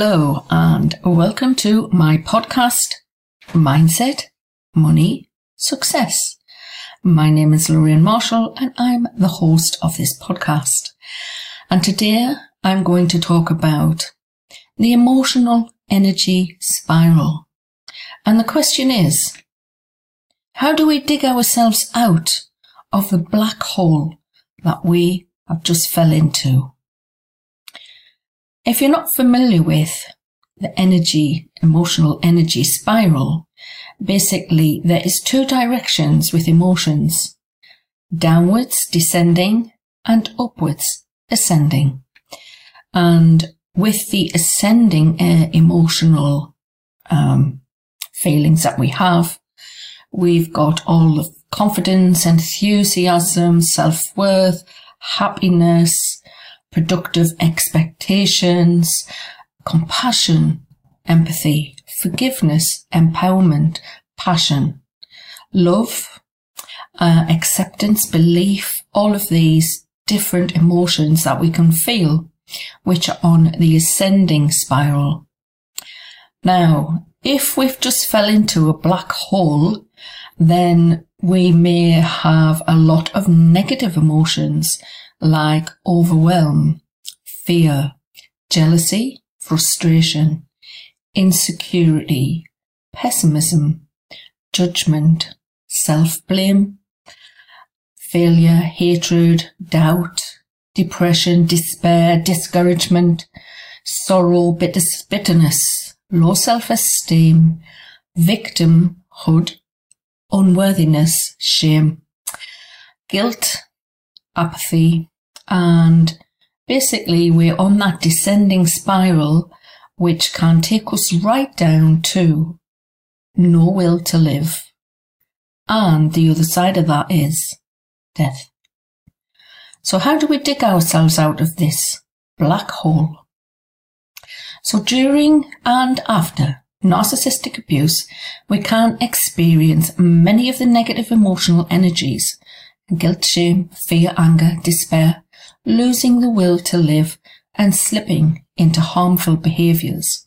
Hello, and welcome to my podcast, Mindset, Money, Success. My name is Loraine Marshall, and I'm the host of this podcast. And today I'm going to talk about the emotional energy spiral. And the question is, how do we dig ourselves out of the black hole that we have just fell into? If you're not familiar with the energy, emotional energy spiral, basically there is two directions with emotions. Downwards, descending, and upwards, ascending. And with the ascending uh, emotional um, feelings that we have, we've got all of confidence, enthusiasm, self-worth, happiness, productive expectations, compassion, empathy, forgiveness, empowerment, passion, love, uh, acceptance, belief, all of these different emotions that we can feel, which are on the ascending spiral. Now, if we've just fell into a black hole, then we may have a lot of negative emotions like overwhelm, fear, jealousy, frustration, insecurity, pessimism, judgment, self-blame, failure, hatred, doubt, depression, despair, discouragement, sorrow, bitterness, low self-esteem, victimhood, unworthiness, shame, guilt, apathy, and basically we're on that descending spiral which can take us right down to no will to live. And the other side of that is death. So how do we dig ourselves out of this black hole? So during and after narcissistic abuse, we can experience many of the negative emotional energies guilt, shame, fear, anger, despair, losing the will to live, and slipping into harmful behaviors.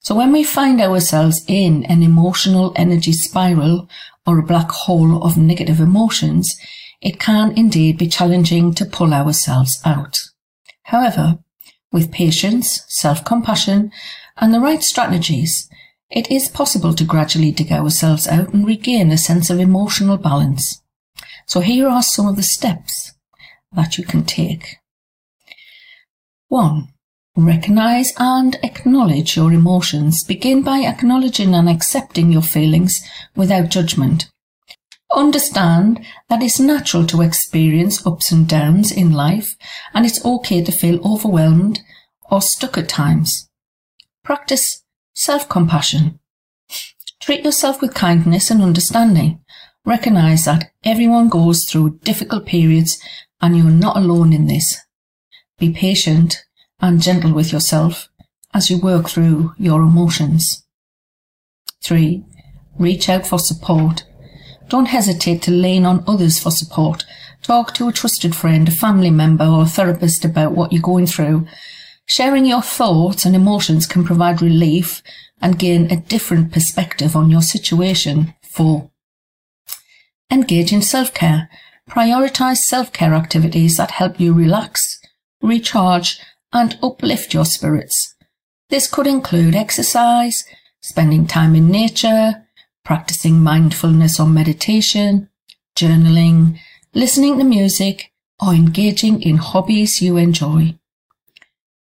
So when we find ourselves in an emotional energy spiral or a black hole of negative emotions, it can indeed be challenging to pull ourselves out. However, with patience, self-compassion, and the right strategies, it is possible to gradually dig ourselves out and regain a sense of emotional balance. So here are some of the steps that you can take. 1. Recognize and acknowledge your emotions. Begin by acknowledging and accepting your feelings without judgment. Understand that it's natural to experience ups and downs in life and it's okay to feel overwhelmed or stuck at times. Practice self-compassion. Treat yourself with kindness and understanding. Recognize that everyone goes through difficult periods and you're not alone in this. Be patient and gentle with yourself as you work through your emotions. 3. Reach out for support. Don't hesitate to lean on others for support. Talk to a trusted friend, a family member, or a therapist about what you're going through. Sharing your thoughts and emotions can provide relief and gain a different perspective on your situation. 4. Engage in self-care. Prioritize self-care activities that help you relax, recharge, and uplift your spirits. This could include exercise, spending time in nature, practicing mindfulness or meditation, journaling, listening to music, or engaging in hobbies you enjoy.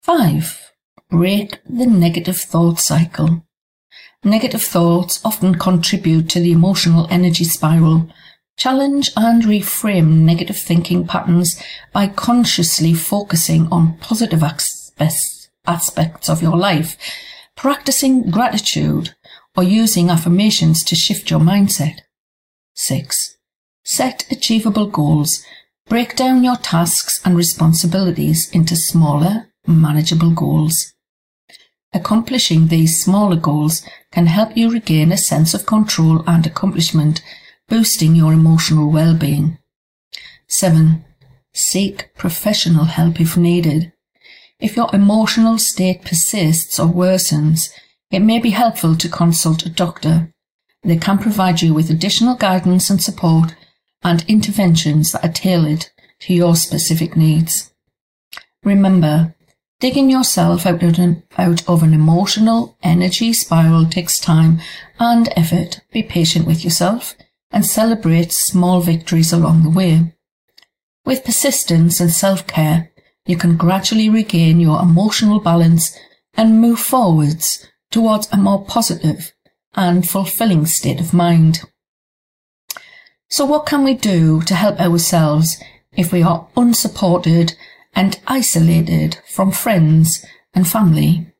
5. Break the negative thought cycle. Negative thoughts often contribute to the emotional energy spiral. Challenge and reframe negative thinking patterns by consciously focusing on positive aspects of your life, practicing gratitude, or using affirmations to shift your mindset. 6. Set achievable goals. Break down your tasks and responsibilities into smaller, manageable goals. Accomplishing these smaller goals can help you regain a sense of control and accomplishment, boosting your emotional well-being. 7. Seek professional help if needed. If your emotional state persists or worsens, it may be helpful to consult a doctor. They can provide you with additional guidance and support and interventions that are tailored to your specific needs. Remember, digging yourself out of, an, out of an emotional energy spiral takes time and effort. Be patient with yourself and celebrate small victories along the way. With persistence and self-care, you can gradually regain your emotional balance and move forwards towards a more positive and fulfilling state of mind. So what can we do to help ourselves if we are unsupported and isolated from friends and family?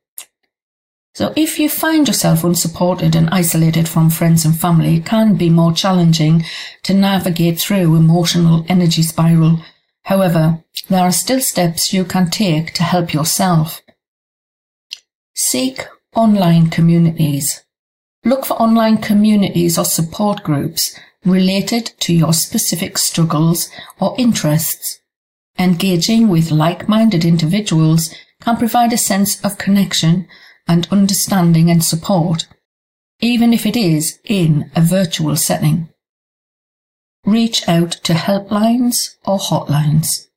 So if you find yourself unsupported and isolated from friends and family, it can be more challenging to navigate through emotional energy spiral. However, there are still steps you can take to help yourself. Seek online communities. Look for online communities or support groups related to your specific struggles or interests. Engaging with like-minded individuals can provide a sense of connection and understanding and support, even if it is in a virtual setting. Reach out to helplines or hotlines.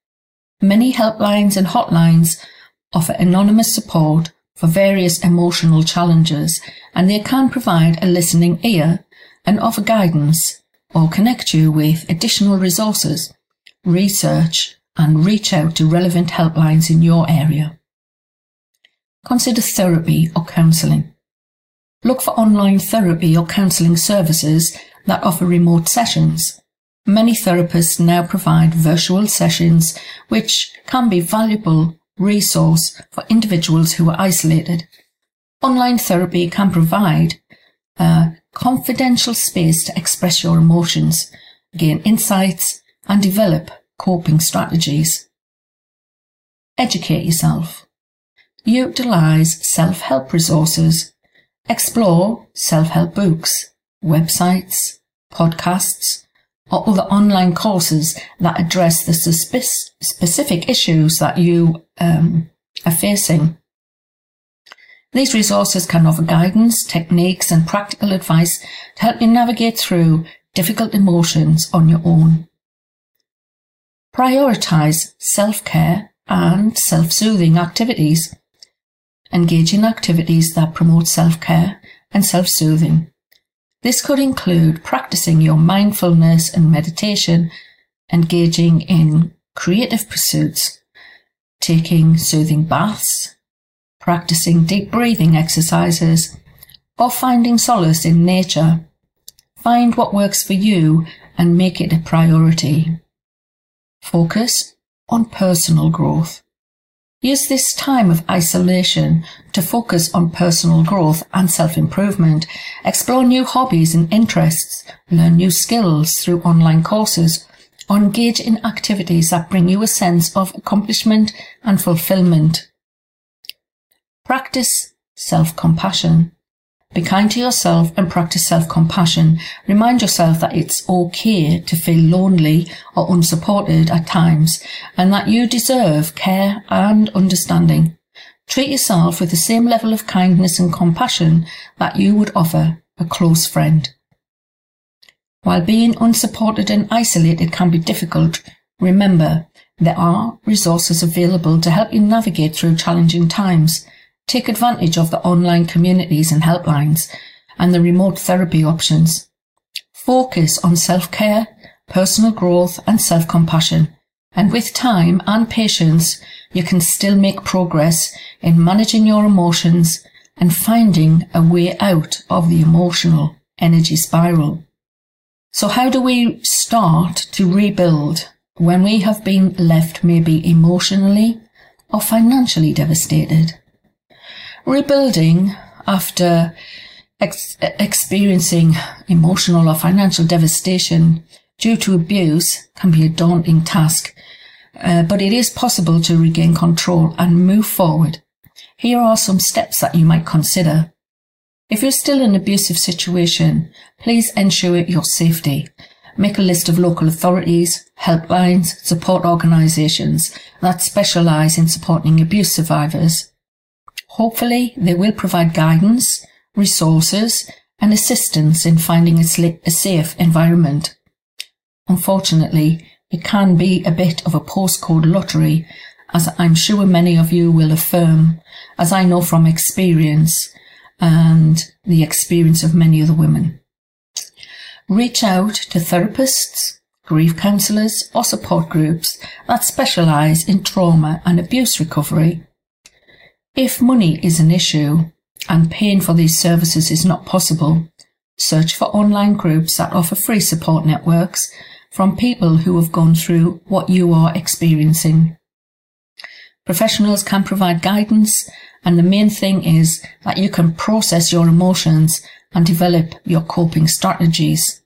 Many helplines and hotlines offer anonymous support for various emotional challenges and they can provide a listening ear and offer guidance or connect you with additional resources, research and reach out to relevant helplines in your area. Consider therapy or counselling. Look for online therapy or counselling services that offer remote sessions. Many therapists now provide virtual sessions which can be valuable resource for individuals who are isolated. Online therapy can provide a confidential space to express your emotions, gain insights, and develop coping strategies. Educate yourself. Utilize self-help resources. Explore self-help books, websites, podcasts, or other online courses that address the specific issues that you um, are facing. These resources can offer guidance, techniques, and practical advice to help you navigate through difficult emotions on your own. Prioritize self-care and self-soothing activities. Engage in activities that promote self-care and self-soothing. This could include practicing your mindfulness and meditation, engaging in creative pursuits, taking soothing baths, practicing deep breathing exercises, or finding solace in nature. Find what works for you and make it a priority. Focus on personal growth. Use this time of isolation to focus on personal growth and self-improvement, explore new hobbies and interests, learn new skills through online courses, or engage in activities that bring you a sense of accomplishment and fulfillment. Practice self-compassion. Be kind to yourself and practice self-compassion. Remind yourself that it's okay to feel lonely or unsupported at times and that you deserve care and understanding. Treat yourself with the same level of kindness and compassion that you would offer a close friend. While being unsupported and isolated can be difficult, remember there are resources available to help you navigate through challenging times. Take advantage of the online communities and helplines and the remote therapy options. Focus on self-care, personal growth and self-compassion. And with time and patience, you can still make progress in managing your emotions and finding a way out of the emotional energy spiral. So how do we start to rebuild when we have been left maybe emotionally or financially devastated? Rebuilding after ex- experiencing emotional or financial devastation due to abuse can be a daunting task, uh, but it is possible to regain control and move forward. Here are some steps that you might consider. If you're still in an abusive situation, please ensure your safety. make a list of local authorities, helplines, support organisations that specialise in supporting abuse survivors. Hopefully, they will provide guidance, resources, and assistance in finding a, safe environment. Unfortunately, it can be a bit of a postcode lottery, as I'm sure many of you will affirm, as I know from experience and the experience of many other women. Reach out to therapists, grief counsellors, or support groups that specialise in trauma and abuse recovery. If money is an issue and paying for these services is not possible, search for online groups that offer free support networks from people who have gone through what you are experiencing. Professionals can provide guidance, and the main thing is that you can process your emotions and develop your coping strategies.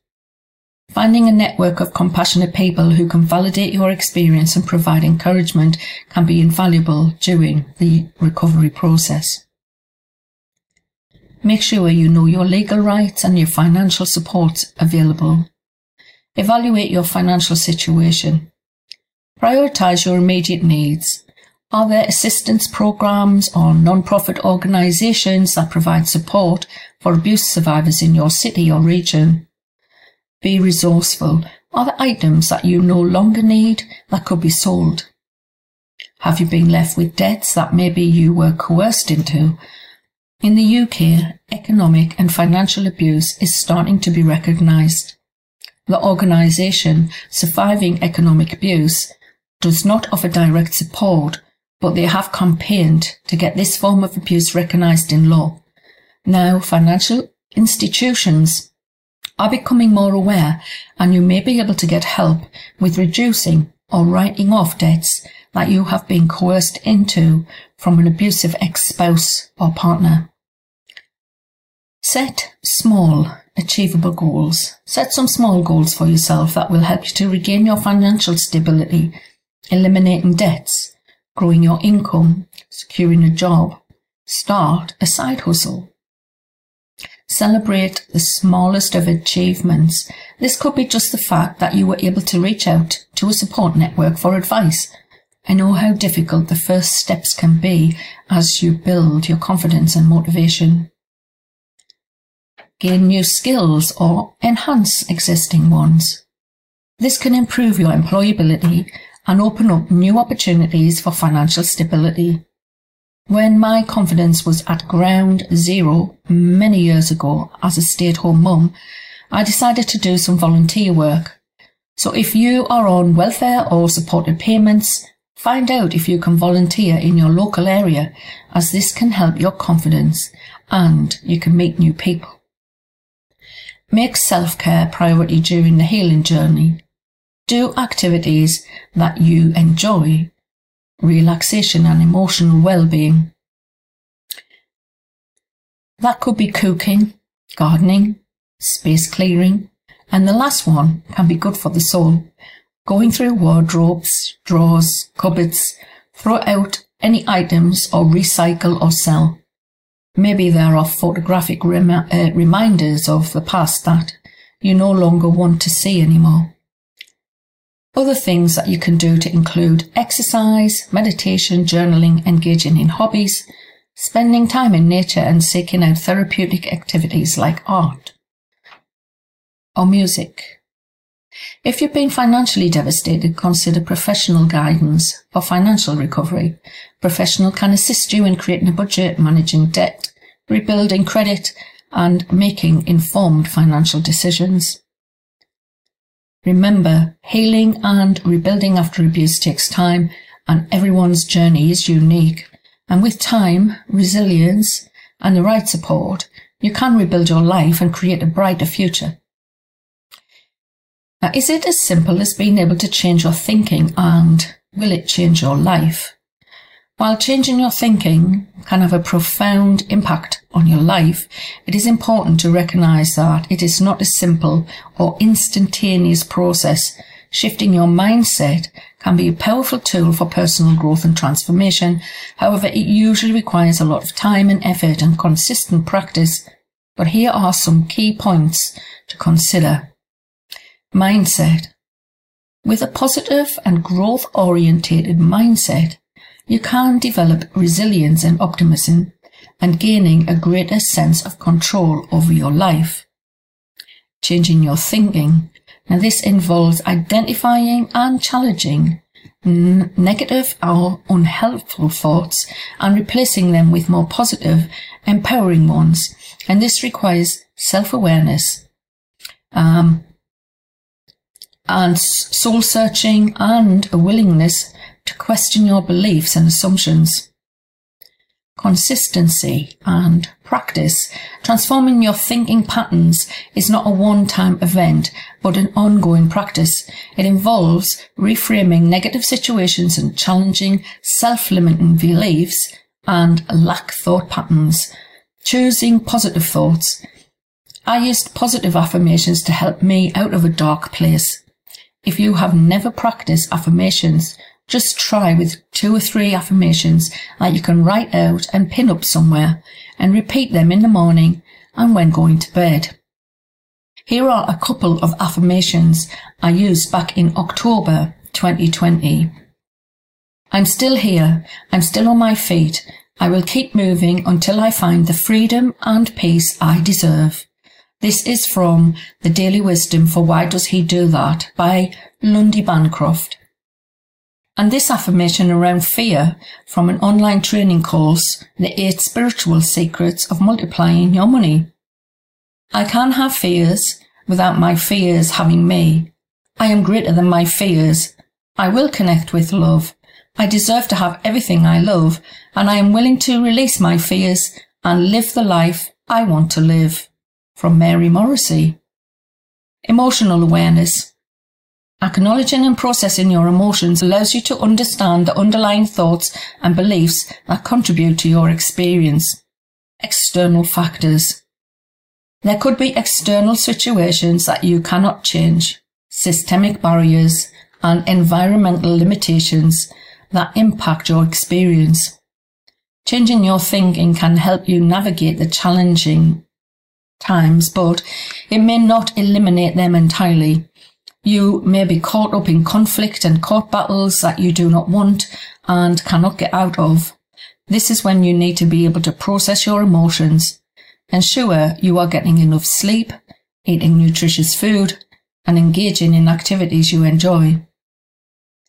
Finding a network of compassionate people who can validate your experience and provide encouragement can be invaluable during the recovery process. Make sure you know your legal rights and your financial support available. Evaluate your financial situation. Prioritize your immediate needs. Are there assistance programs or non-profit organizations that provide support for abuse survivors in your city or region? Be resourceful. Are there items that you no longer need that could be sold? Have you been left with debts that maybe you were coerced into? In the UK, economic and financial abuse is starting to be recognised. The organisation Surviving Economic Abuse does not offer direct support, but they have campaigned to get this form of abuse recognised in law. Now, financial institutions are becoming more aware and you may be able to get help with reducing or writing off debts that you have been coerced into from an abusive ex-spouse or partner. Set small, achievable goals. Set some small goals for yourself that will help you to regain your financial stability, eliminating debts, growing your income, securing a job, start a side hustle, Celebrate the smallest of achievements. This could be just the fact that you were able to reach out to a support network for advice. I know how difficult the first steps can be as you build your confidence and motivation. Gain new skills or enhance existing ones. This can improve your employability and open up new opportunities for financial stability. When my confidence was at ground zero many years ago as a stay-at-home mum, I decided to do some volunteer work. So if you are on welfare or supported payments, find out if you can volunteer in your local area as this can help your confidence and you can meet new people. Make self-care priority during the healing journey. Do activities that you enjoy relaxation and emotional well-being. That could be cooking, gardening, space clearing, and the last one can be good for the soul. Going through wardrobes, drawers, cupboards, throw out any items or recycle or sell. Maybe there are photographic rem- uh, reminders of the past that you no longer want to see anymore. Other things that you can do to include exercise, meditation, journaling, engaging in hobbies, spending time in nature and seeking out therapeutic activities like art or music. If you've been financially devastated, consider professional guidance for financial recovery. Professional can assist you in creating a budget, managing debt, rebuilding credit, and making informed financial decisions. Remember, healing and rebuilding after abuse takes time and everyone's journey is unique. And with time, resilience, and the right support, you can rebuild your life and create a brighter future. Now, is it as simple as being able to change your thinking and will it change your life? While changing your thinking can have a profound impact on your life, it is important to recognize that it is not a simple or instantaneous process. Shifting your mindset can be a powerful tool for personal growth and transformation. However, it usually requires a lot of time and effort and consistent practice. But here are some key points to consider. Mindset. With a positive and growth orientated mindset, you can develop resilience and optimism and gaining a greater sense of control over your life. Changing your thinking. Now this involves identifying and challenging negative or unhelpful thoughts and replacing them with more positive, empowering ones. And this requires self-awareness, um, and soul searching and a willingness to question your beliefs and assumptions. Consistency and practice. Transforming your thinking patterns is not a one-time event, but an ongoing practice. It involves reframing negative situations and challenging self-limiting beliefs and lack thought patterns. Choosing positive thoughts. I used positive affirmations to help me out of a dark place. If you have never practiced affirmations, just try with two or three affirmations that you can write out and pin up somewhere and repeat them in the morning and when going to bed. Here are a couple of affirmations I used back in October 2020. I'm still here. I'm still on my feet. I will keep moving until I find the freedom and peace I deserve. This is from The Daily Wisdom for Why Does He Do That by Lundy Bancroft. And this affirmation around fear from an online training course, The Eight Spiritual Secrets of Multiplying Your Money. I can have fears without my fears having me. I am greater than my fears. I will connect with love. I deserve to have everything I love, and I am willing to release my fears and live the life I want to live from Mary Morrissey. Emotional awareness. Acknowledging and processing your emotions allows you to understand the underlying thoughts and beliefs that contribute to your experience. External factors. There could be external situations that you cannot change, systemic barriers, and environmental limitations that impact your experience. Changing your thinking can help you navigate the challenging times, but it may not eliminate them entirely. You may be caught up in conflict and court battles that you do not want and cannot get out of. This is when you need to be able to process your emotions, ensure you are getting enough sleep, eating nutritious food, and engaging in activities you enjoy.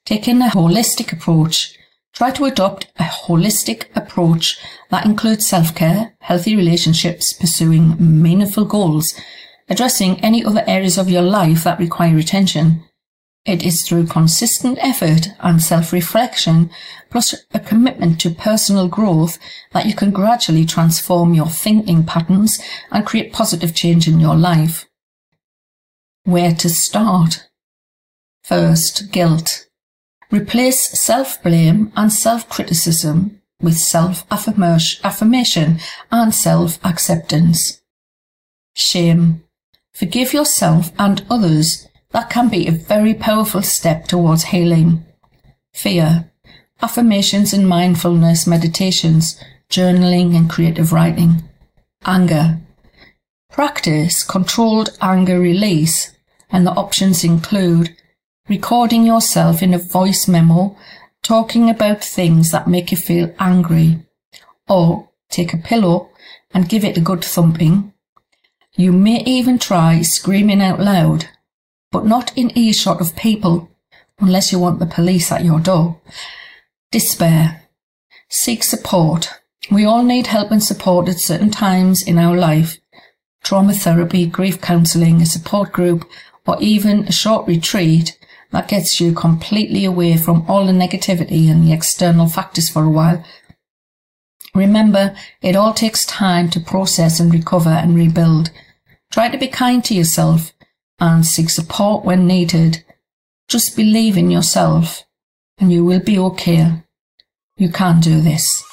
Taking a holistic approach Try to adopt a holistic approach that includes self-care, healthy relationships, pursuing meaningful goals, addressing any other areas of your life that require attention. It is through consistent effort and self-reflection, plus a commitment to personal growth, that you can gradually transform your thinking patterns and create positive change in your life. Where to start? First, guilt. Replace self-blame and self-criticism with self-affirmation and self-acceptance. Shame. Forgive yourself and others. That can be a very powerful step towards healing. Fear. Affirmations and mindfulness meditations, journaling and creative writing. Anger. Practice controlled anger release and the options include recording yourself in a voice memo talking about things that make you feel angry, or take a pillow and give it a good thumping. You may even try screaming out loud, but not in earshot of people, unless you want the police at your door. Despair. Seek support. We all need help and support at certain times in our life. Trauma therapy, grief counselling, a support group, or even a short retreat that gets you completely away from all the negativity and the external factors for a while. Remember, it all takes time to process and recover and rebuild. Try to be kind to yourself and seek support when needed. Just believe in yourself and you will be okay. You can do this.